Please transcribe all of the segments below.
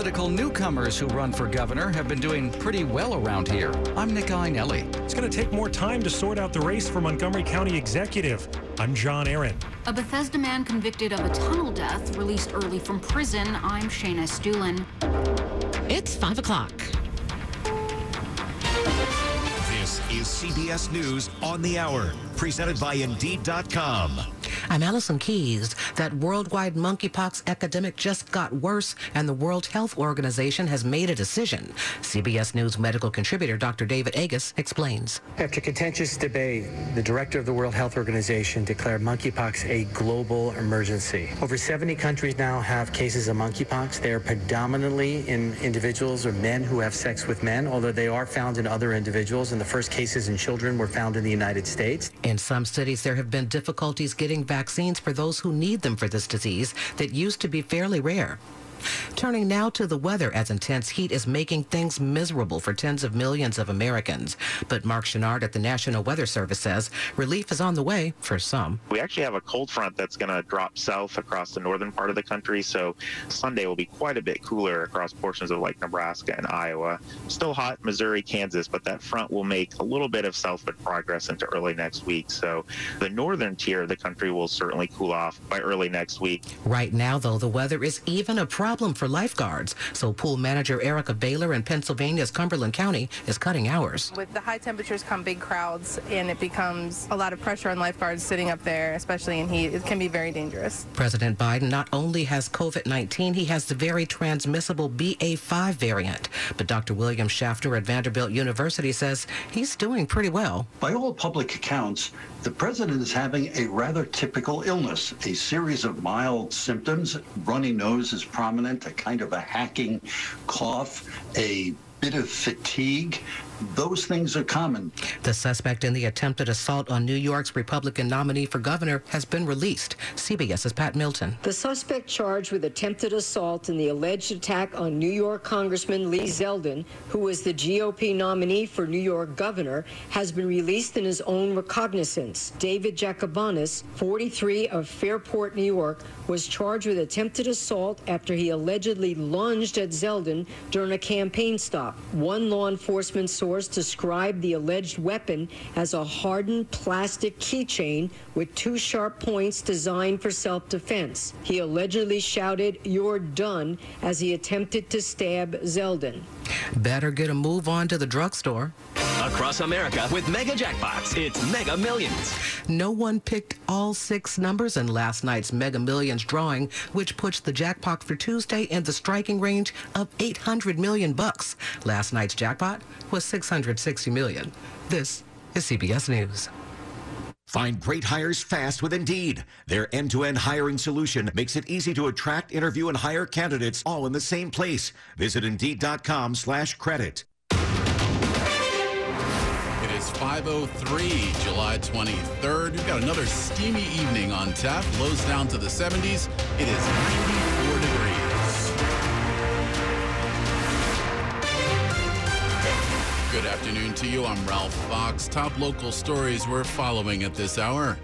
political newcomers who run for governor have been doing pretty well around here. I'm Nick Iannelli. It's going to take more time to sort out the race for Montgomery County Executive. I'm John Aaron. A Bethesda man convicted of a tunnel death released early from prison. I'm Shayna Estulin. It's 5 o'clock. This is CBS News on the Hour, presented by Indeed.com. I'm Allison Keyes. That worldwide monkeypox epidemic just got worse, and the World Health Organization has made a decision. CBS News medical contributor Dr. David Agus explains. After contentious debate, the director of the World Health Organization declared monkeypox a global emergency. Over 70 countries now have cases of monkeypox. They are predominantly in individuals or men who have sex with men, although they are found in other individuals. And the first cases in children were found in the United States. In some cities, there have been difficulties getting vaccines for those who need them for this disease that used to be fairly rare. Turning now to the weather as intense heat is making things miserable for tens of millions of Americans. But Mark Chenard at the National Weather Service says relief is on the way for some. We actually have a cold front that's going to drop south across the northern part of the country. So Sunday will be quite a bit cooler across portions of like Nebraska and Iowa. Still hot, Missouri, Kansas, but that front will make a little bit of southward progress into early next week. So the northern tier of the country will certainly cool off by early next week. Right now, though, the weather is even a problem problem for lifeguards. So pool manager Erica Baylor in Pennsylvania's Cumberland County is cutting hours. With the high temperatures come big crowds and it becomes a lot of pressure on lifeguards sitting up there, especially in heat. It can be very dangerous. President Biden not only has COVID-19, he has the very transmissible BA5 variant. But Dr. William Schaffner at Vanderbilt University says he's doing pretty well. By all public accounts, the president is having a rather typical illness, a series of mild symptoms. Runny nose is prominent, a kind of a hacking cough, a bit of fatigue. Those things are common. The suspect in the attempted assault on New York's Republican nominee for governor has been released. CBS's Pat Milton. The suspect charged with attempted assault in the alleged attack on New York Congressman Lee Zeldin, who was the GOP nominee for New York governor, has been released in his own recognizance. David Jakubonis, 43 of Fairport, New York, was charged with attempted assault after he allegedly lunged at Zeldin during a campaign stop. One law enforcement source described the alleged weapon as a hardened plastic keychain with two sharp points designed for self-defense. He allegedly shouted, you're done, as he attempted to stab Zeldin. Better get a move on to the drugstore. Across America with Mega Jackpots, it's Mega Millions. No one picked all six numbers in last night's Mega Millions drawing, which puts the jackpot for Tuesday in the striking range of 800 million bucks. Last night's jackpot was 660 million. This is CBS News. Find great hires fast with Indeed. Their end-to-end hiring solution makes it easy to attract, interview, and hire candidates all in the same place. Visit Indeed.com slash credit. Is 5.03, July 23rd. We've got another steamy evening on tap. Lows down to the 70s. It is 94 degrees. Good afternoon to you. I'm Ralph Fox. Top local stories we're following at this hour.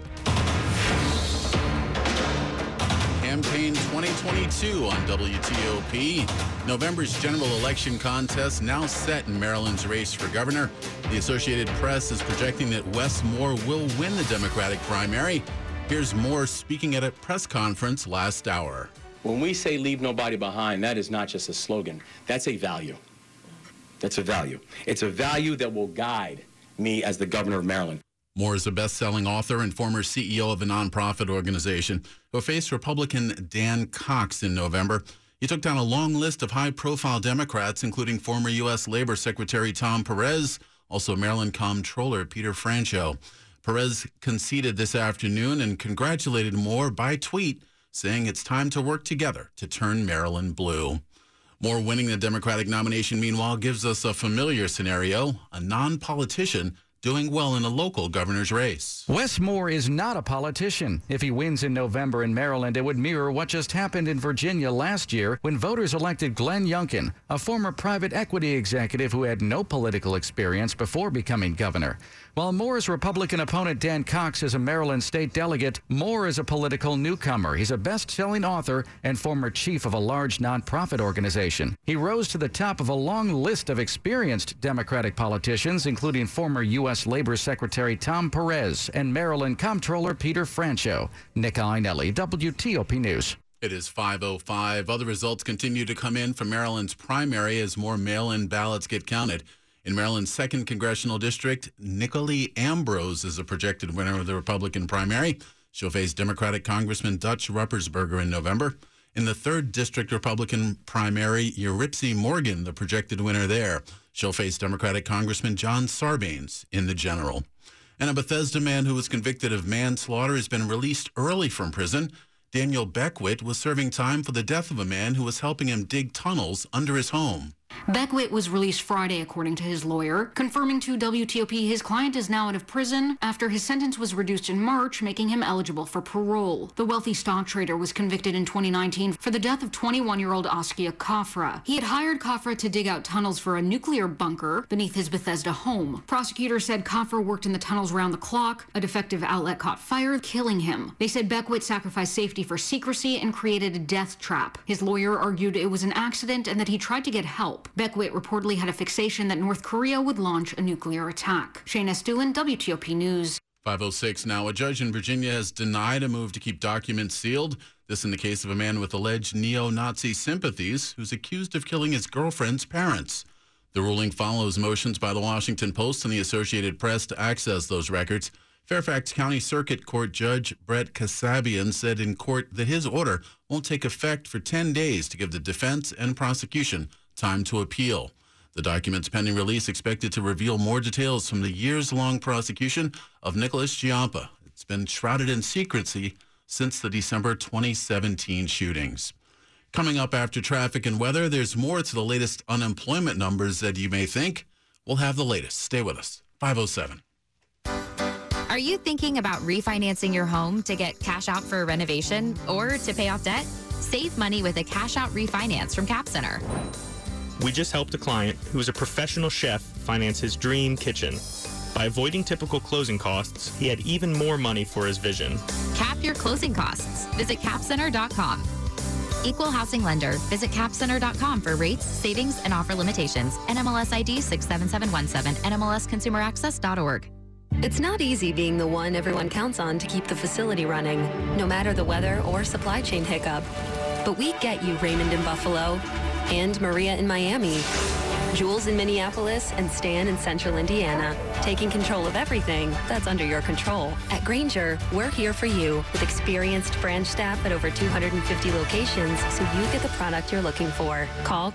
Campaign 2022 on WTOP. November's general election contest now set in Maryland's race for governor. The Associated Press is projecting that Wes Moore will win the Democratic primary. Here's Moore speaking at a press conference last hour. When we say leave nobody behind, that is not just a slogan, that's a value. That's a value. It's a value that will guide me as the governor of Maryland. Moore is a best-selling author and former CEO of a nonprofit organization who faced Republican Dan Cox in November. He took down a long list of high-profile Democrats, including former U.S. Labor Secretary Tom Perez, also Maryland Comptroller Peter Franchot. Perez conceded this afternoon and congratulated Moore by tweet, saying it's time to work together to turn Maryland blue. Moore winning the Democratic nomination, meanwhile, gives us a familiar scenario. A non politician doing well in a local governor's race. Wes Moore is not a politician. If he wins in November in Maryland, it would mirror what just happened in Virginia last year when voters elected Glenn Youngkin, a former private equity executive who had no political experience before becoming governor. While Moore's Republican opponent Dan Cox is a Maryland state delegate, Moore is a political newcomer. He's a best selling author and former chief of a large nonprofit organization. He rose to the top of a long list of experienced Democratic politicians, including former U.S. Labor Secretary Tom Perez and Maryland Comptroller Peter Franchot. Nick Iannelli, WTOP News. It is 5.05. Other results continue to come in from Maryland's primary as more mail in ballots get counted. In Maryland's 2nd Congressional District, Nicolee Ambrose is a projected winner of the Republican primary. She'll face Democratic Congressman Dutch Ruppersberger in November. In the 3rd District Republican primary, Yuripzy Morgan, the projected winner there. She'll face Democratic Congressman John Sarbanes in the general. And a Bethesda man who was convicted of manslaughter has been released early from prison. Daniel Beckwith was serving time for the death of a man who was helping him dig tunnels under his home. Beckwith was released Friday, according to his lawyer, confirming to WTOP his client is now out of prison after his sentence was reduced in March, making him eligible for parole. The wealthy stock trader was convicted in 2019 for the death of 21 year old Askia Khafra. He had hired Khafra to dig out tunnels for a nuclear bunker beneath his Bethesda home. Prosecutors said Khafra worked in the tunnels round the clock. A defective outlet caught fire, killing him. They said Beckwith sacrificed safety for secrecy and created a death trap. His lawyer argued it was an accident and that he tried to get help. Beckwith reportedly had a fixation that North Korea would launch a nuclear attack. Shayna Estulin, WTOP News. 506 now. A judge in Virginia has denied a move to keep documents sealed. This in the case of a man with alleged neo Nazi sympathies who's accused of killing his girlfriend's parents. The ruling follows motions by the Washington Post and the Associated Press to access those records. Fairfax County Circuit Court Judge Brett Kassabian said in court that his order won't take effect for 10 days to give the defense and prosecution time to appeal. The documents pending release expected to reveal more details from the years-long prosecution of Nicholas Giampa. It's been shrouded in secrecy since the December 2017 shootings. Coming up after traffic and weather, there's more to the latest unemployment numbers that you may think. We'll have the latest. Stay with us. 507. Are you thinking about refinancing your home to get cash out for a renovation or to pay off debt? Save money with a cash out refinance from Cap Center. We just helped a client who is a professional chef finance his dream kitchen. By avoiding typical closing costs, he had even more money for his vision. Cap your closing costs. Visit capcenter.com. Equal housing lender. Visit capcenter.com for rates, savings, and offer limitations. NMLS ID 67717, NMLSconsumeraccess.org. It's not easy being the one everyone counts on to keep the facility running, no matter the weather or supply chain hiccup. But we get you, Raymond in Buffalo, and Maria in Miami, Jules in Minneapolis, and Stan in Central Indiana, taking control of everything that's under your control. At Grainger, we're here for you with experienced branch staff at over 250 locations so you get the product you're looking for. Call,